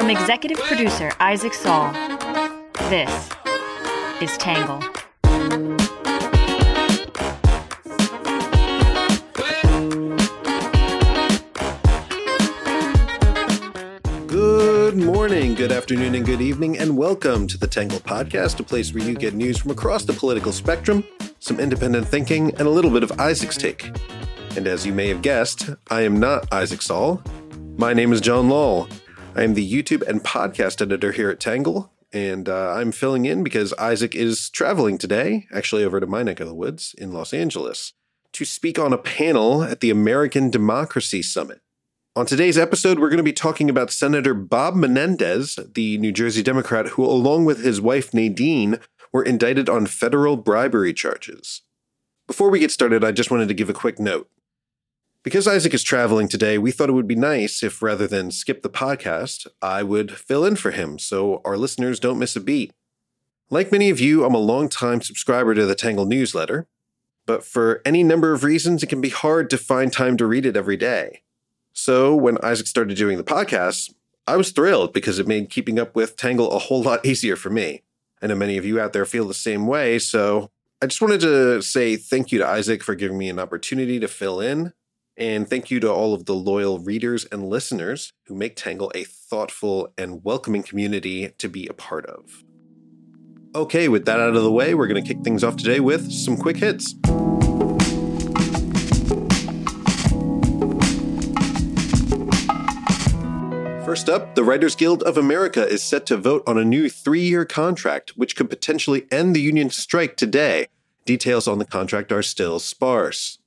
From executive producer Isaac Saul, this is Tangle. Good morning, good afternoon, and good evening, and welcome to the Tangle Podcast, a place where you get news from across the political spectrum, some independent thinking, and a little bit of Isaac's take. And as you may have guessed, I am not Isaac Saul. My name is Jon Lall. I am the YouTube and podcast editor here at Tangle, and uh, I'm filling in because Isaac is traveling today, actually over to my neck of the woods in Los Angeles, to speak on a panel at the American Democracy Summit. On today's episode, we're going to be talking about Senator Bob Menendez, the New Jersey Democrat who, along with his wife Nadine, were indicted on federal bribery charges. Before we get started, I just wanted to give a quick note. Because Isaac is traveling today, we thought it would be nice if rather than skip the podcast, I would fill in for him so our listeners don't miss a beat. Like many of you, I'm a long-time subscriber to the Tangle newsletter, but for any number of reasons, it can be hard to find time to read it every day. So when Isaac started doing the podcast, I was thrilled because it made keeping up with Tangle a whole lot easier for me. I know many of you out there feel the same way, so I just wanted to say thank you to Isaac for giving me an opportunity to fill in and thank you to all of the loyal readers and listeners who make Tangle a thoughtful and welcoming community to be a part of. Okay, with that out of the way, we're going to kick things off today with some quick hits. First up, the Writers Guild of America is set to vote on a new three year contract, which could potentially end the union strike today. Details on the contract are still sparse.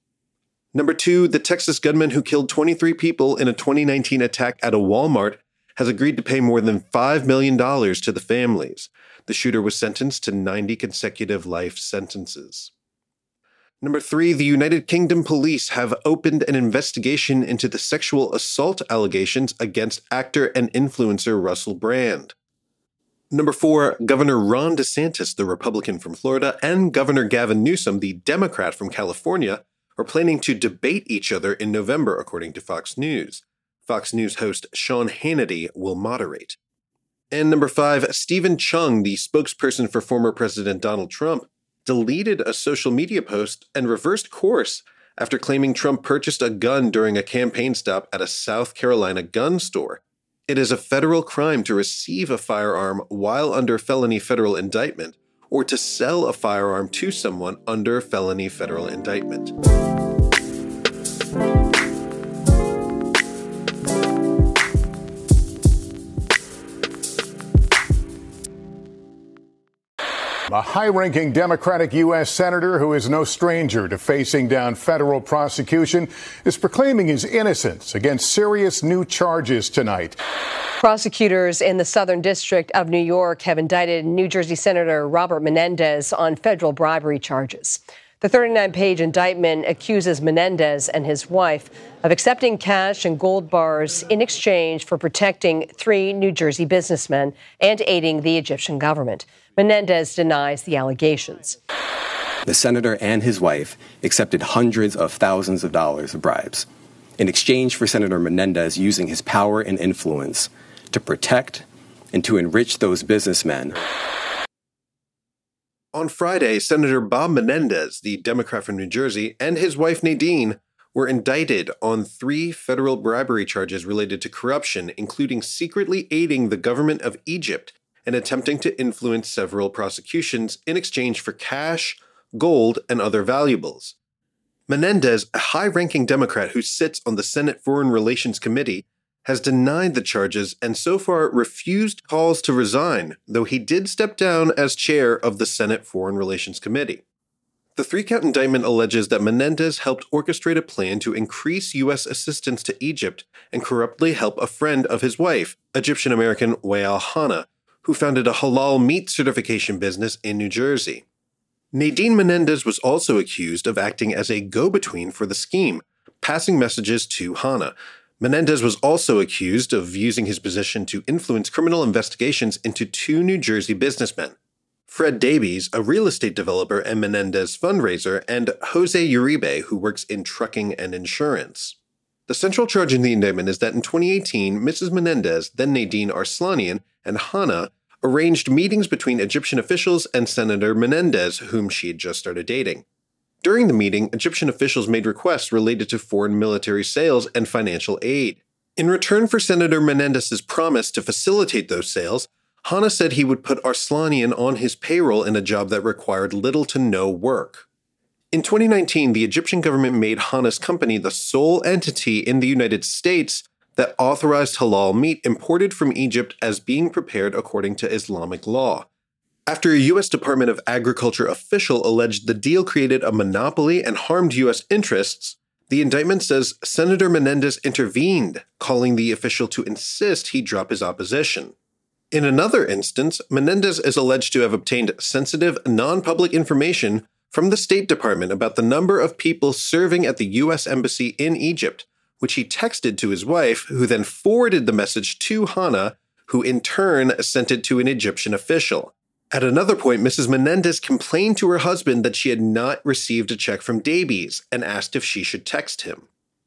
Number two, the Texas gunman who killed 23 people in a 2019 attack at a Walmart has agreed to pay more than $5 million to the families. The shooter was sentenced to 90 consecutive life sentences. Number three, the United Kingdom police have opened an investigation into the sexual assault allegations against actor and influencer Russell Brand. Number four, Governor Ron DeSantis, the Republican from Florida, and Governor Gavin Newsom, the Democrat from California, are planning to debate each other in November, according to Fox News. Fox News host Sean Hannity will moderate. And number five, Steven Cheung, the spokesperson for former President Donald Trump, deleted a social media post and reversed course after claiming Trump purchased a gun during a campaign stop at a South Carolina gun store. It is a federal crime to receive a firearm while under felony federal indictment, or to sell a firearm to someone under a felony federal indictment. A high ranking Democratic U.S. Senator who is no stranger to facing down federal prosecution is proclaiming his innocence against serious new charges tonight. Prosecutors in the Southern District of New York have indicted New Jersey Senator Robert Menendez on federal bribery charges. The 39 page indictment accuses Menendez and his wife of accepting cash and gold bars in exchange for protecting three New Jersey businessmen and aiding the Egyptian government. Menendez denies the allegations. The senator and his wife accepted hundreds of thousands of dollars of bribes in exchange for Senator Menendez using his power and influence to protect and to enrich those businessmen. On Friday, Senator Bob Menendez, the Democrat from New Jersey, and his wife Nadine were indicted on three federal bribery charges related to corruption, including secretly aiding the government of Egypt and attempting to influence several prosecutions in exchange for cash, gold, and other valuables. Menendez, a high ranking Democrat who sits on the Senate Foreign Relations Committee, has denied the charges and so far refused calls to resign, though he did step down as chair of the Senate Foreign Relations Committee. The three count indictment alleges that Menendez helped orchestrate a plan to increase U.S. assistance to Egypt and corruptly help a friend of his wife, Egyptian American Wael Hana, who founded a halal meat certification business in New Jersey. Nadine Menendez was also accused of acting as a go between for the scheme, passing messages to Hannah, Menendez was also accused of using his position to influence criminal investigations into two New Jersey businessmen Fred Daibes, a real estate developer and Menendez fundraiser, and Jose Uribe, who works in trucking and insurance. The central charge in the indictment is that in 2018, Mrs. Menendez, then Nadine Arslanian, and Hana arranged meetings between Egyptian officials and Senator Menendez, whom she had just started dating. During the meeting, Egyptian officials made requests related to foreign military sales and financial aid. In return for Senator Menendez's promise to facilitate those sales, Hana said he would put Arslanian on his payroll in a job that required little to no work. In 2019, the Egyptian government made Hana's company the sole entity in the United States that authorized halal meat imported from Egypt as being prepared according to Islamic law. After a U.S. Department of Agriculture official alleged the deal created a monopoly and harmed U.S. interests, the indictment says Senator Menendez intervened, calling the official to insist he drop his opposition. In another instance, Menendez is alleged to have obtained sensitive, non public information from the State Department about the number of people serving at the U.S. Embassy in Egypt, which he texted to his wife, who then forwarded the message to Hana, who in turn sent it to an Egyptian official. At another point, Mrs. Menendez complained to her husband that she had not received a check from Daibes and asked if she should text him.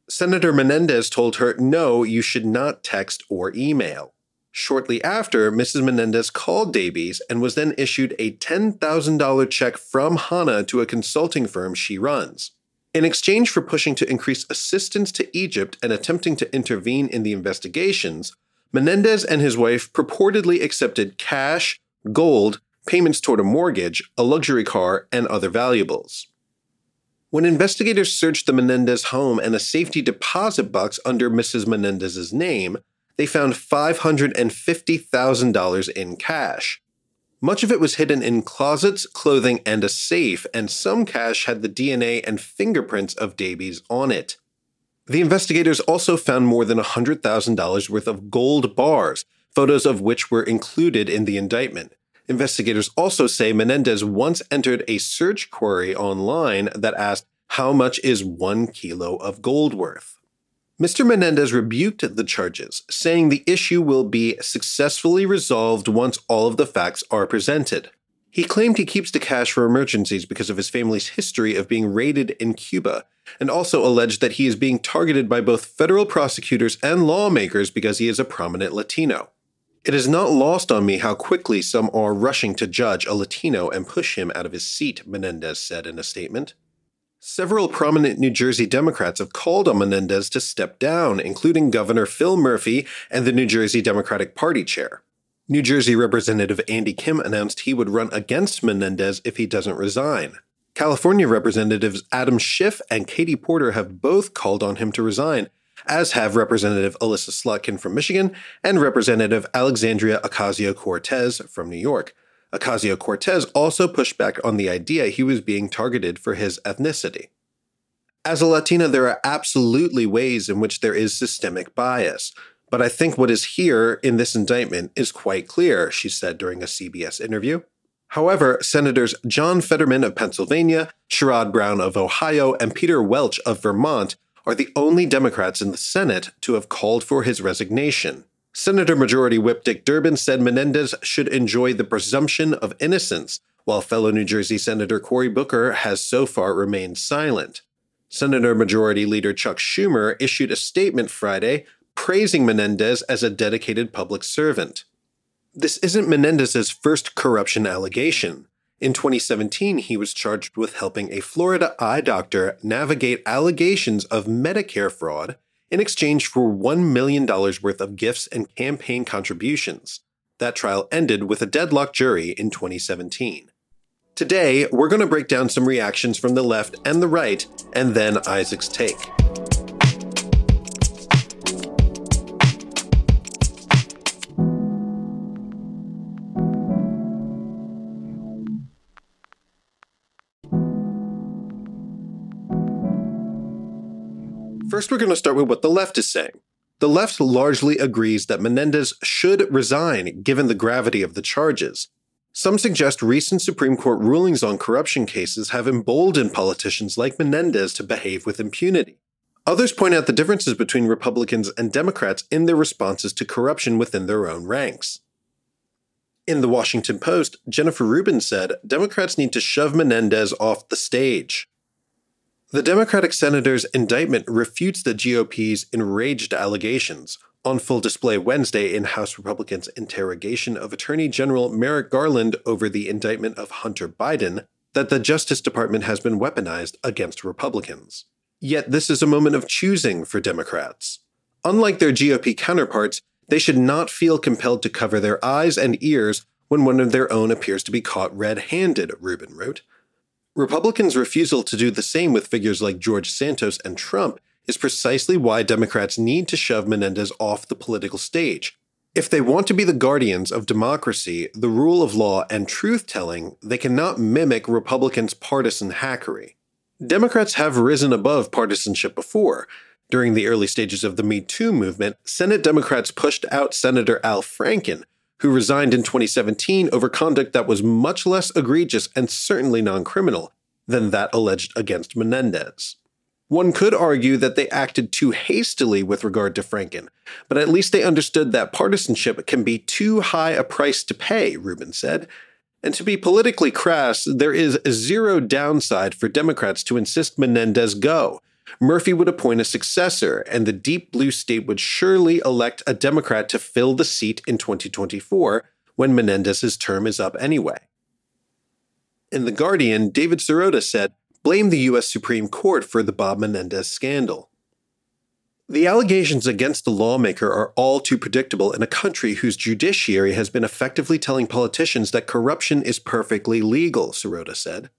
Senator Menendez told her, no, you should not text or email. Shortly after, Mrs. Menendez called Daibes and was then issued a $10,000 check from Hana to a consulting firm she runs. In exchange for pushing to increase assistance to Egypt and attempting to intervene in the investigations, Menendez and his wife purportedly accepted cash, gold, payments toward a mortgage, a luxury car, and other valuables. When investigators searched the Menendez home and a safety deposit box under Mrs. Menendez's name, they found $550,000 in cash. Much of it was hidden in closets, clothing, and a safe, and some cash had the DNA and fingerprints of Daibes on it. The investigators also found more than $100,000 worth of gold bars, photos of which were included in the indictment. Investigators also say Menendez once entered a search query online that asked, How much is one kilo of gold worth? Mr. Menendez rebuked the charges, saying the issue will be successfully resolved once all of the facts are presented. He claimed he keeps the cash for emergencies because of his family's history of being raided in Cuba, and also alleged that he is being targeted by both federal prosecutors and lawmakers because he is a prominent Latino. It is not lost on me how quickly some are rushing to judge a Latino and push him out of his seat, Menendez said in a statement. Several prominent New Jersey Democrats have called on Menendez to step down, including Governor Phil Murphy and the New Jersey Democratic Party chair. New Jersey Representative Andy Kim announced he would run against Menendez if he doesn't resign. California Representatives Adam Schiff and Katie Porter have both called on him to resign, as have Representative Elissa Slotkin from Michigan and Representative Alexandria Ocasio Cortez from New York. Ocasio Cortez also pushed back on the idea he was being targeted for his ethnicity. As a Latina, there are absolutely ways in which there is systemic bias. But I think what is here in this indictment is quite clear, she said during a CBS interview. However, Senators John Fetterman of Pennsylvania, Sherrod Brown of Ohio, and Peter Welch of Vermont are the only Democrats in the Senate to have called for his resignation. Senator Majority Whip Dick Durbin said Menendez should enjoy the presumption of innocence, while fellow New Jersey Senator Cory Booker has so far remained silent. Senator Majority Leader Chuck Schumer issued a statement Friday praising Menendez as a dedicated public servant. This isn't Menendez's first corruption allegation. In 2017, he was charged with helping a Florida eye doctor navigate allegations of Medicare fraud in exchange for $1 million worth of gifts and campaign contributions. That trial ended with a deadlocked jury in 2017. Today, we're going to break down some reactions from the left and the right, and then Isaac's take. First, we're going to start with what the left is saying. The left largely agrees that Menendez should resign given the gravity of the charges. Some suggest recent Supreme Court rulings on corruption cases have emboldened politicians like Menendez to behave with impunity. Others point out the differences between Republicans and Democrats in their responses to corruption within their own ranks. In the Washington Post, Jennifer Rubin said Democrats need to shove Menendez off the stage. The Democratic senator's indictment refutes the GOP's enraged allegations. On full display Wednesday in House Republicans' interrogation of Attorney General Merrick Garland over the indictment of Hunter Biden, that the Justice Department has been weaponized against Republicans. Yet this is a moment of choosing for Democrats. Unlike their GOP counterparts, they should not feel compelled to cover their eyes and ears when one of their own appears to be caught red handed, Rubin wrote. Republicans' refusal to do the same with figures like George Santos and Trump is precisely why Democrats need to shove Menendez off the political stage. If they want to be the guardians of democracy, the rule of law, and truth telling, they cannot mimic Republicans' partisan hackery. Democrats have risen above partisanship before. During the early stages of the Me Too movement, Senate Democrats pushed out Senator Al Franken, who resigned in 2017 over conduct that was much less egregious and certainly non criminal than that alleged against Menendez. One could argue that they acted too hastily with regard to Franken, but at least they understood that partisanship can be too high a price to pay, Rubin said. And to be politically crass, there is zero downside for Democrats to insist Menendez go. Murphy would appoint a successor, and the deep blue state would surely elect a Democrat to fill the seat in 2024 when Menendez's term is up anyway. In The Guardian, David Sirota said, blame the U.S. Supreme Court for the Bob Menendez scandal. The allegations against the lawmaker are all too predictable in a country whose judiciary has been effectively telling politicians that corruption is perfectly legal, Sirota said.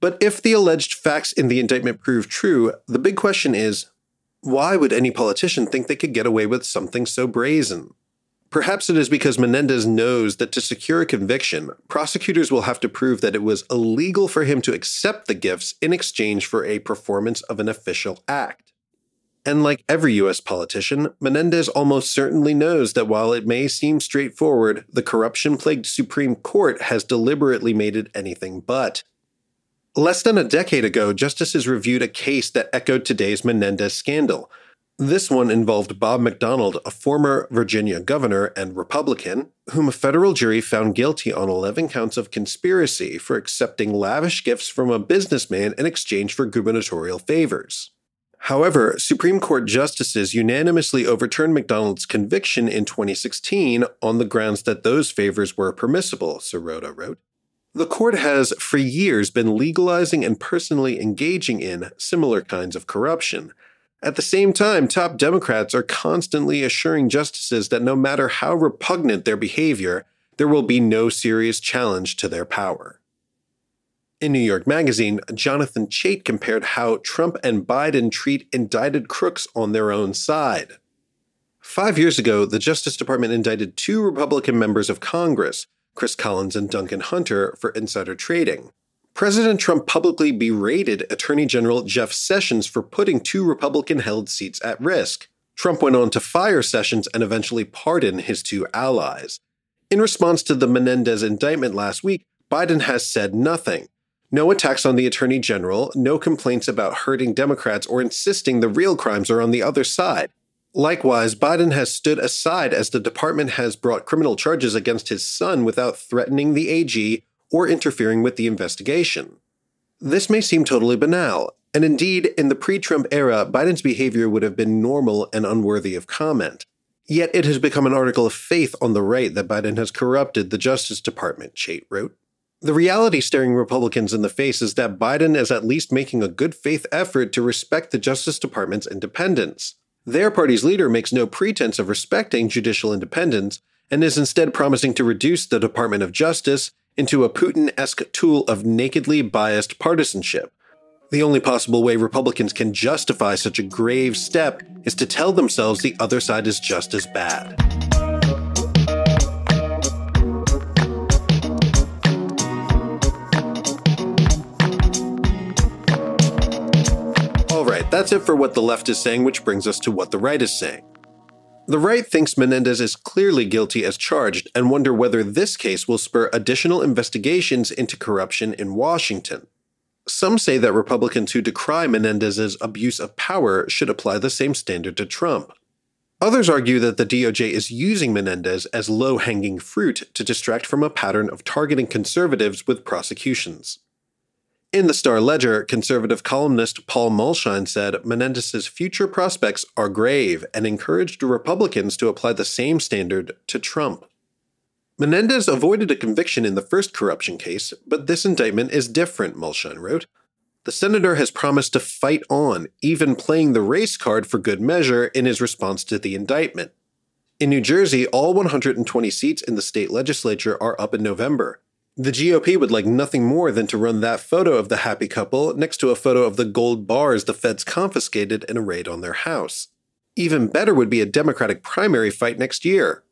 But if the alleged facts in the indictment prove true, the big question is why would any politician think they could get away with something so brazen? Perhaps it is because Menendez knows that to secure a conviction, prosecutors will have to prove that it was illegal for him to accept the gifts in exchange for a performance of an official act. And like every US politician, Menendez almost certainly knows that while it may seem straightforward, the corruption plagued Supreme Court has deliberately made it anything but. Less than a decade ago, justices reviewed a case that echoed today's Menendez scandal. This one involved Bob McDonnell, a former Virginia governor and Republican, whom a federal jury found guilty on 11 counts of conspiracy for accepting lavish gifts from a businessman in exchange for gubernatorial favors. However, Supreme Court justices unanimously overturned McDonnell's conviction in 2016 on the grounds that those favors were permissible, Sirota wrote. The court has for years been legalizing and personally engaging in similar kinds of corruption. At the same time, top Democrats are constantly assuring justices that no matter how repugnant their behavior, there will be no serious challenge to their power. In New York Magazine, Jonathan Chait compared how Trump and Biden treat indicted crooks on their own side. Five years ago, the Justice Department indicted two Republican members of Congress, Chris Collins and Duncan Hunter, for insider trading. President Trump publicly berated Attorney General Jeff Sessions for putting two Republican held seats at risk. Trump went on to fire Sessions and eventually pardon his two allies. In response to the Menendez indictment last week, Biden has said nothing. No attacks on the Attorney General, no complaints about hurting Democrats or insisting the real crimes are on the other side. Likewise, Biden has stood aside as the department has brought criminal charges against his son without threatening the AG or interfering with the investigation. This may seem totally banal, and indeed, in the pre Trump era, Biden's behavior would have been normal and unworthy of comment. Yet it has become an article of faith on the right that Biden has corrupted the Justice Department, Chait wrote. The reality staring Republicans in the face is that Biden is at least making a good faith effort to respect the Justice Department's independence. Their party's leader makes no pretense of respecting judicial independence and is instead promising to reduce the Department of Justice into a Putin esque tool of nakedly biased partisanship. The only possible way Republicans can justify such a grave step is to tell themselves the other side is just as bad. That's it for what the left is saying, which brings us to what the right is saying. The right thinks Menendez is clearly guilty as charged and wonder whether this case will spur additional investigations into corruption in Washington. Some say that Republicans who decry Menendez's abuse of power should apply the same standard to Trump. Others argue that the DOJ is using Menendez as low hanging fruit to distract from a pattern of targeting conservatives with prosecutions. In the Star Ledger, conservative columnist Paul Mulshine said Menendez's future prospects are grave and encouraged Republicans to apply the same standard to Trump. Menendez avoided a conviction in the first corruption case, but this indictment is different, Mulshine wrote. The senator has promised to fight on, even playing the race card for good measure in his response to the indictment. In New Jersey, all 120 seats in the state legislature are up in November. The GOP would like nothing more than to run that photo of the happy couple next to a photo of the gold bars the feds confiscated in a raid on their house. Even better would be a Democratic primary fight next year.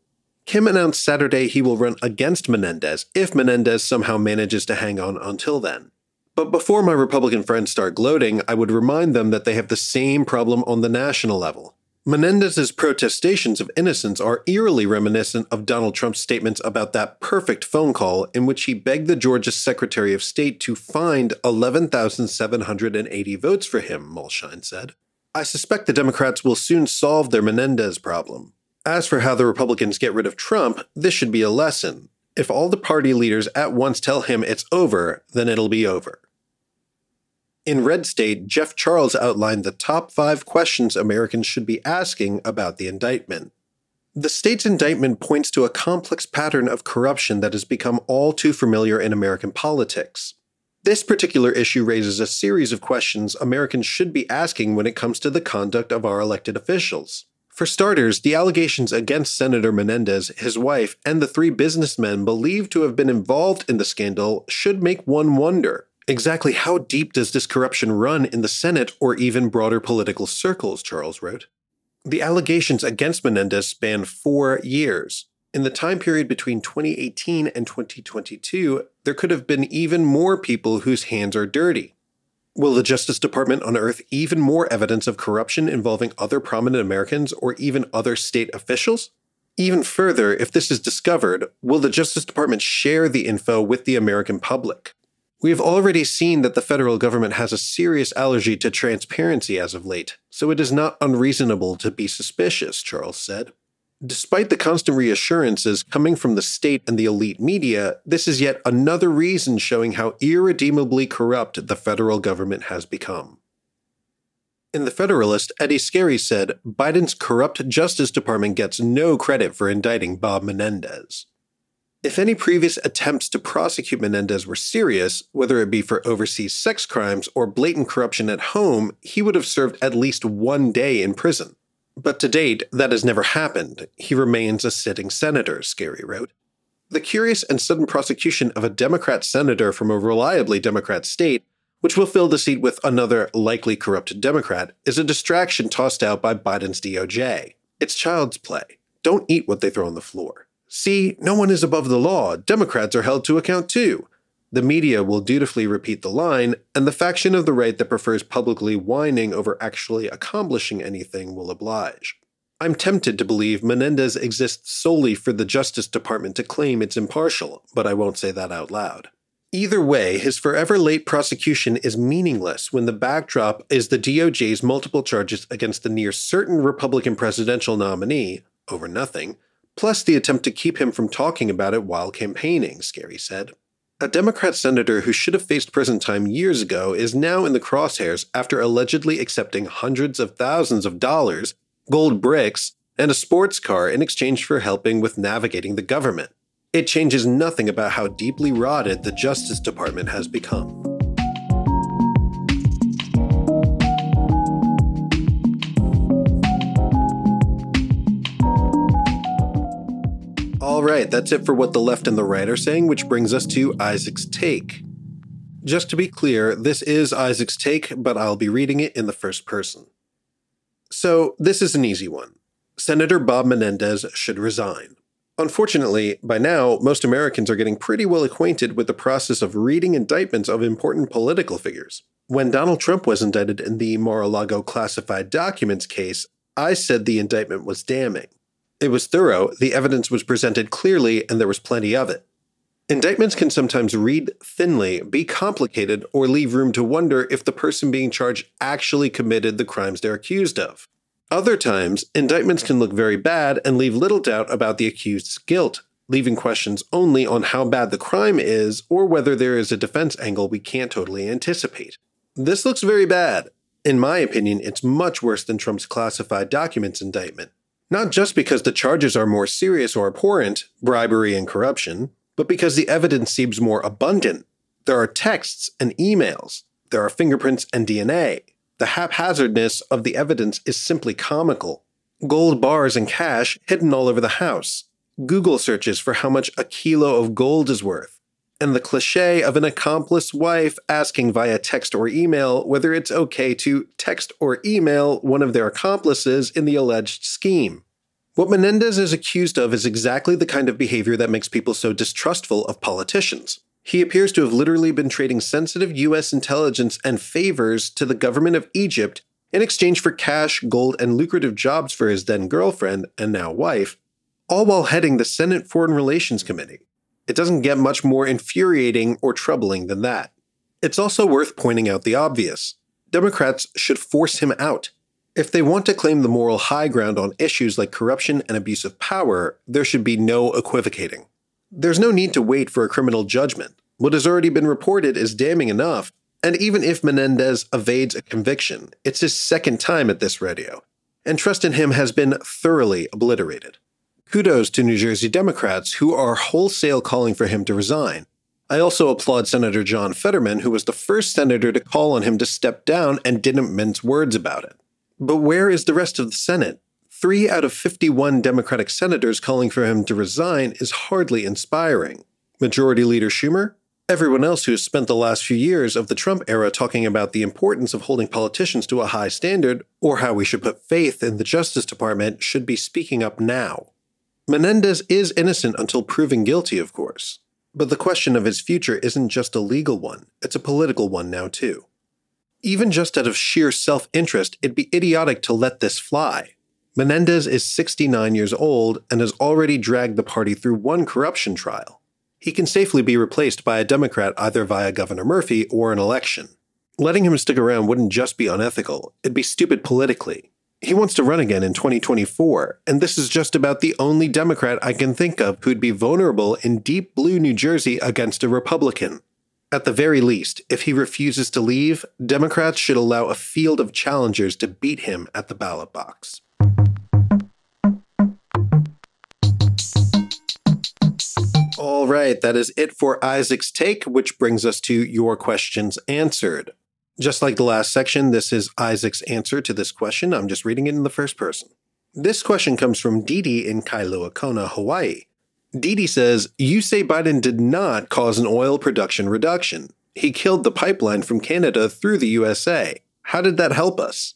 Kim announced Saturday he will run against Menendez if Menendez somehow manages to hang on until then. But before my Republican friends start gloating, I would remind them that they have the same problem on the national level. Menendez's protestations of innocence are eerily reminiscent of Donald Trump's statements about that perfect phone call in which he begged the Georgia Secretary of State to find 11,780 votes for him, Mulshine said. I suspect the Democrats will soon solve their Menendez problem. As for how the Republicans get rid of Trump, this should be a lesson. If all the party leaders at once tell him it's over, then it'll be over. In Red State, Jeff Charles outlined the top five questions Americans should be asking about the indictment. The state's indictment points to a complex pattern of corruption that has become all too familiar in American politics. This particular issue raises a series of questions Americans should be asking when it comes to the conduct of our elected officials. For starters, the allegations against Senator Menendez, his wife, and the three businessmen believed to have been involved in the scandal should make one wonder Exactly how deep does this corruption run in the Senate or even broader political circles, Charles wrote. The allegations against Menendez span four years. In the time period between 2018 and 2022, there could have been even more people whose hands are dirty. Will the Justice Department unearth even more evidence of corruption involving other prominent Americans or even other state officials? Even further, if this is discovered, will the Justice Department share the info with the American public? We have already seen that the federal government has a serious allergy to transparency as of late, so it is not unreasonable to be suspicious, Charles said. Despite the constant reassurances coming from the state and the elite media, this is yet another reason showing how irredeemably corrupt the federal government has become. In The Federalist, Eddie Scarry said Biden's corrupt Justice Department gets no credit for indicting Bob Menendez. If any previous attempts to prosecute Menendez were serious, whether it be for overseas sex crimes or blatant corruption at home, he would have served at least one day in prison. But to date, that has never happened. He remains a sitting senator, Scarry wrote. The curious and sudden prosecution of a Democrat senator from a reliably Democrat state, which will fill the seat with another likely corrupt Democrat, is a distraction tossed out by Biden's DOJ. It's child's play. Don't eat what they throw on the floor. See, no one is above the law. Democrats are held to account too. The media will dutifully repeat the line, and the faction of the right that prefers publicly whining over actually accomplishing anything will oblige. I'm tempted to believe Menendez exists solely for the Justice Department to claim it's impartial, but I won't say that out loud. Either way, his forever late prosecution is meaningless when the backdrop is the DOJ's multiple charges against the near certain Republican presidential nominee, over nothing, plus the attempt to keep him from talking about it while campaigning, Scarry said. A Democrat senator who should have faced prison time years ago is now in the crosshairs after allegedly accepting hundreds of thousands of dollars, gold bricks, and a sports car in exchange for helping with navigating the government. It changes nothing about how deeply rotted the Justice Department has become. All right, that's it for what the left and the right are saying, which brings us to Isaac's take. Just to be clear, this is Isaac's take, but I'll be reading it in the first person. So, this is an easy one. Senator Bob Menendez should resign. Unfortunately, by now, most Americans are getting pretty well acquainted with the process of reading indictments of important political figures. When Donald Trump was indicted in the Mar a Lago classified documents case, I said the indictment was damning. It was thorough, the evidence was presented clearly, and there was plenty of it. Indictments can sometimes read thinly, be complicated, or leave room to wonder if the person being charged actually committed the crimes they're accused of. Other times, indictments can look very bad and leave little doubt about the accused's guilt. leaving questions only on how bad the crime is or whether there is a defense angle we can't totally anticipate. This looks very bad. In my opinion, it's much worse than Trump's classified documents indictment. Not just because the charges are more serious or abhorrent, bribery and corruption, but because the evidence seems more abundant. There are texts and emails, there are fingerprints and DNA. The haphazardness of the evidence is simply comical. Gold bars and cash hidden all over the house. Google searches for how much a kilo of gold is worth. And the cliche of an accomplice wife asking via text or email whether it's okay to text or email one of their accomplices in the alleged scheme. What Menendez is accused of is exactly the kind of behavior that makes people so distrustful of politicians. He appears to have literally been trading sensitive U.S. intelligence and favors to the government of Egypt in exchange for cash, gold, and lucrative jobs for his then girlfriend and now wife, all while heading the Senate Foreign Relations Committee. It doesn't get much more infuriating or troubling than that. It's also worth pointing out the obvious Democrats should force him out. If they want to claim the moral high ground on issues like corruption and abuse of power, there should be no equivocating. There's no need to wait for a criminal judgment. What has already been reported is damning enough, and even if Menendez evades a conviction, it's his second time at this rodeo, and trust in him has been thoroughly obliterated. Kudos to New Jersey Democrats who are wholesale calling for him to resign. I also applaud Senator John Fetterman, who was the first senator to call on him to step down and didn't mince words about it. But where is the rest of the Senate? Three out of 51 Democratic senators calling for him to resign is hardly inspiring. Majority Leader Schumer, Everyone else who has spent the last few years of the Trump era talking about the importance of holding politicians to a high standard or how we should put faith in the Justice Department should be speaking up now. Menendez is innocent until proven guilty, of course. But the question of his future isn't just a legal one, it's a political one now, too. Even just out of sheer self interest, it'd be idiotic to let this fly. Menendez is 69 years old and has already dragged the party through one corruption trial he can safely be replaced by a Democrat either via Governor Murphy or an election. Letting him stick around wouldn't just be unethical, it'd be stupid politically. He wants to run again in 2024, and this is just about the only Democrat I can think of who'd be vulnerable in deep blue New Jersey against a Republican. At the very least, if he refuses to leave, Democrats should allow a field of challengers to beat him at the ballot box. All right, that is it for Isaac's take, which brings us to your questions answered. Just like the last section, this is Isaac's answer to this question. I'm just reading it in the first person. This question comes from Didi in Kailua Kona, Hawaii. Didi says, You say Biden did not cause an oil production reduction. He killed the pipeline from Canada through the USA. How did that help us?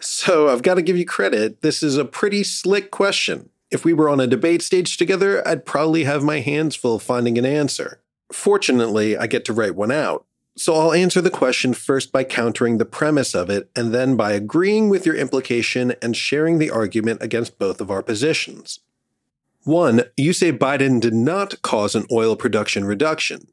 So I've got to give you credit. This is a pretty slick question. If we were on a debate stage together, I'd probably have my hands full finding an answer. Fortunately, I get to write one out. So I'll answer the question first by countering the premise of it, and then by agreeing with your implication and sharing the argument against both of our positions. 1. You say Biden did not cause an oil production reduction.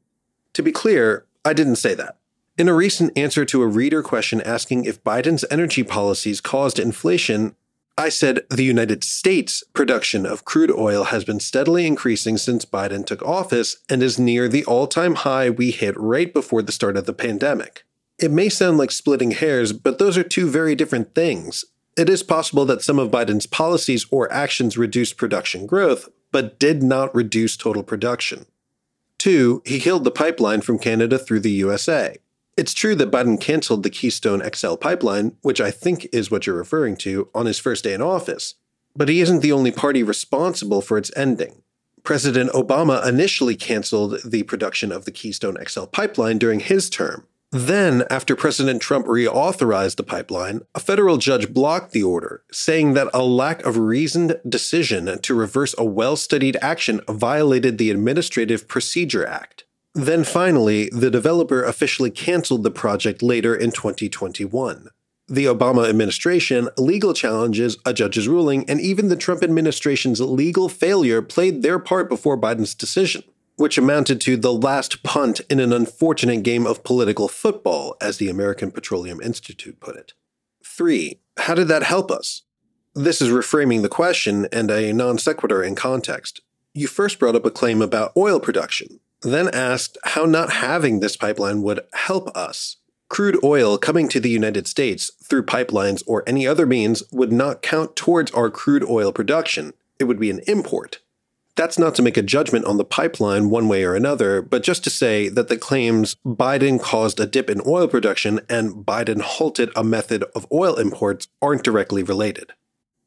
To be clear, I didn't say that. In a recent answer to a reader question asking if Biden's energy policies caused inflation, I said the United States production of crude oil has been steadily increasing since Biden took office and is near the all time high we hit right before the start of the pandemic. It may sound like splitting hairs, but those are two very different things. It is possible that some of Biden's policies or actions reduced production growth, but did not reduce total production. Two, he killed the pipeline from Canada through the USA. It's true that Biden canceled the Keystone XL pipeline, which I think is what you're referring to, on his first day in office. But he isn't the only party responsible for its ending. President Obama initially canceled the production of the Keystone XL pipeline during his term. Then, after President Trump reauthorized the pipeline, a federal judge blocked the order, saying that a lack of reasoned decision to reverse a well studied action violated the Administrative Procedure Act. Then finally, the developer officially canceled the project later in 2021. The Obama administration, legal challenges, a judge's ruling, and even the Trump administration's legal failure played their part before Biden's decision, which amounted to the last punt in an unfortunate game of political football, as the American Petroleum Institute put it. 3. How did that help us? This is reframing the question and a non sequitur in context. you first brought up a claim about oil production, then asked how not having this pipeline would help us. Crude oil coming to the United States through pipelines or any other means would not count towards our crude oil production. It would be an import. That's not to make a judgment on the pipeline one way or another, but just to say that the claims Biden caused a dip in oil production and Biden halted a method of oil imports aren't directly related.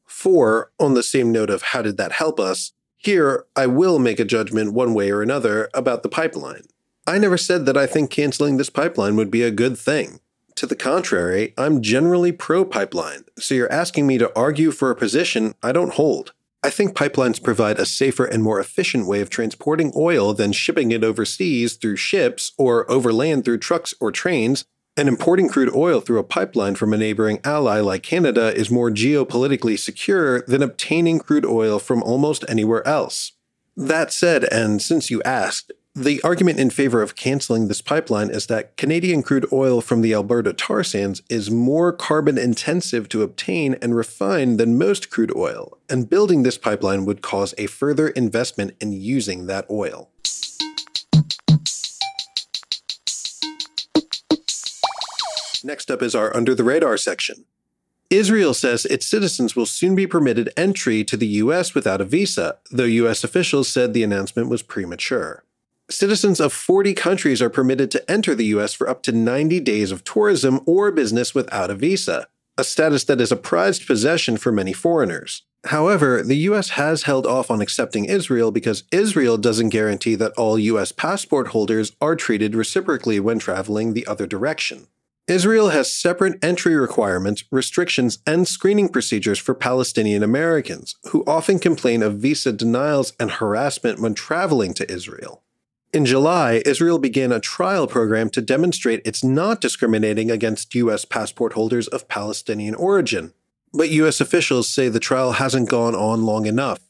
Four, on the same note of how did that help us, here I will make a judgment one way or another about the pipeline. I never said that I think canceling this pipeline would be a good thing. To the contrary, I'm generally pro pipeline, so you're asking me to argue for a position I don't hold. I think pipelines provide a safer and more efficient way of transporting oil than shipping it overseas through ships or overland through trucks or trains, and importing crude oil through a pipeline from a neighboring ally like Canada is more geopolitically secure than obtaining crude oil from almost anywhere else. That said, and since you asked, the argument in favor of canceling this pipeline is that Canadian crude oil from the Alberta tar sands is more carbon intensive to obtain and refine than most crude oil, and building this pipeline would cause a further investment in using that oil. Next up is our Under the Radar section. Israel says its citizens will soon be permitted entry to the U.S. without a visa, though U.S. officials said the announcement was premature. Citizens of 40 countries are permitted to enter the US for up to 90 days of tourism or business without a visa, a status that is a prized possession for many foreigners. However, the US has held off on accepting Israel because Israel doesn't guarantee that all US passport holders are treated reciprocally when traveling the other direction. Israel has separate entry requirements, restrictions, and screening procedures for Palestinian Americans, who often complain of visa denials and harassment when traveling to Israel. In July, Israel began a trial program to demonstrate it's not discriminating against U.S. passport holders of Palestinian origin. But U.S. officials say the trial hasn't gone on long enough.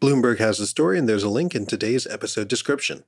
Bloomberg has the story, and there's a link in today's episode description.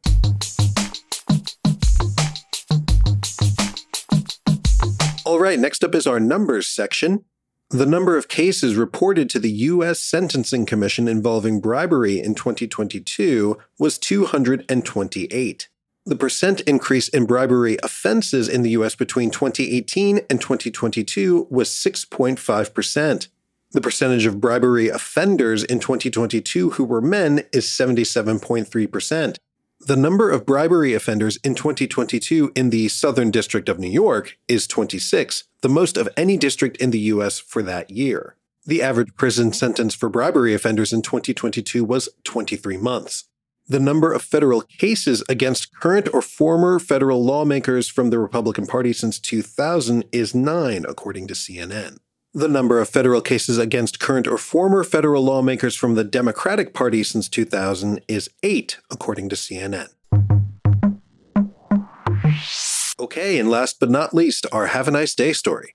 All right, next up is our numbers section. The number of cases reported to the U.S. Sentencing Commission involving bribery in 2022 was 228. The percent increase in bribery offenses in the U.S. between 2018 and 2022 was 6.5%. The percentage of bribery offenders in 2022 who were men is 77.3%. The number of bribery offenders in 2022 in the Southern District of New York is 26, the most of any district in the U.S. for that year. The average prison sentence for bribery offenders in 2022 was 23 months. The number of federal cases against current or former federal lawmakers from the Republican Party since 2000 is nine, according to CNN. The number of federal cases against current or former federal lawmakers from the Democratic Party since 2000 is eight, according to CNN. Okay, and last but not least, our Have a Nice Day story.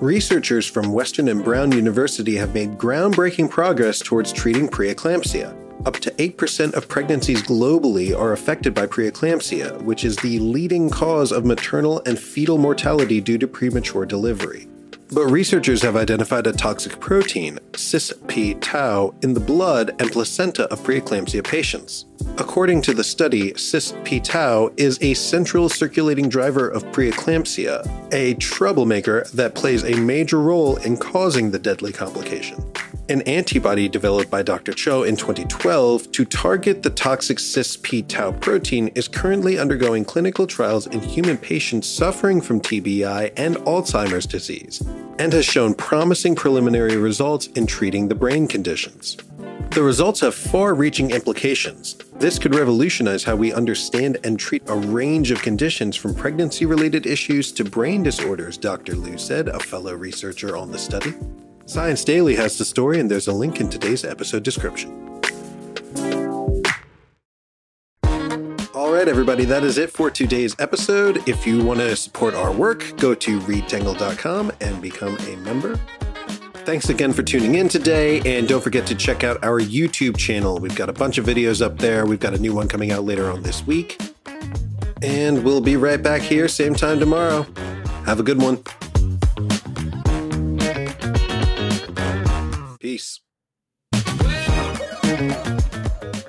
Researchers from Western and Brown University have made groundbreaking progress towards treating preeclampsia. Up to 8% of pregnancies globally are affected by preeclampsia, which is the leading cause of maternal and fetal mortality due to premature delivery. But researchers have identified a toxic protein, cis-p-tau, in the blood and placenta of preeclampsia patients. According to the study, cis-p-tau is a central circulating driver of preeclampsia, a troublemaker that plays a major role in causing the deadly complication. An antibody developed by Dr. Cho in 2012 to target the toxic cis-p-tau protein is currently undergoing clinical trials in human patients suffering from TBI and Alzheimer's disease, and has shown promising preliminary results in treating the brain conditions. The results have far reaching implications. This could revolutionize how we understand and treat a range of conditions from pregnancy related issues to brain disorders, Dr. Liu said, a fellow researcher on the study. Science Daily has the story, and there's a link in today's episode description. All right, everybody, that is it for today's episode. If you want to support our work, go to readtangle.com and become a member. Thanks again for tuning in today, and don't forget to check out our YouTube channel. We've got a bunch of videos up there. We've got a new one coming out later on this week. And we'll be right back here, same time tomorrow. Have a good one.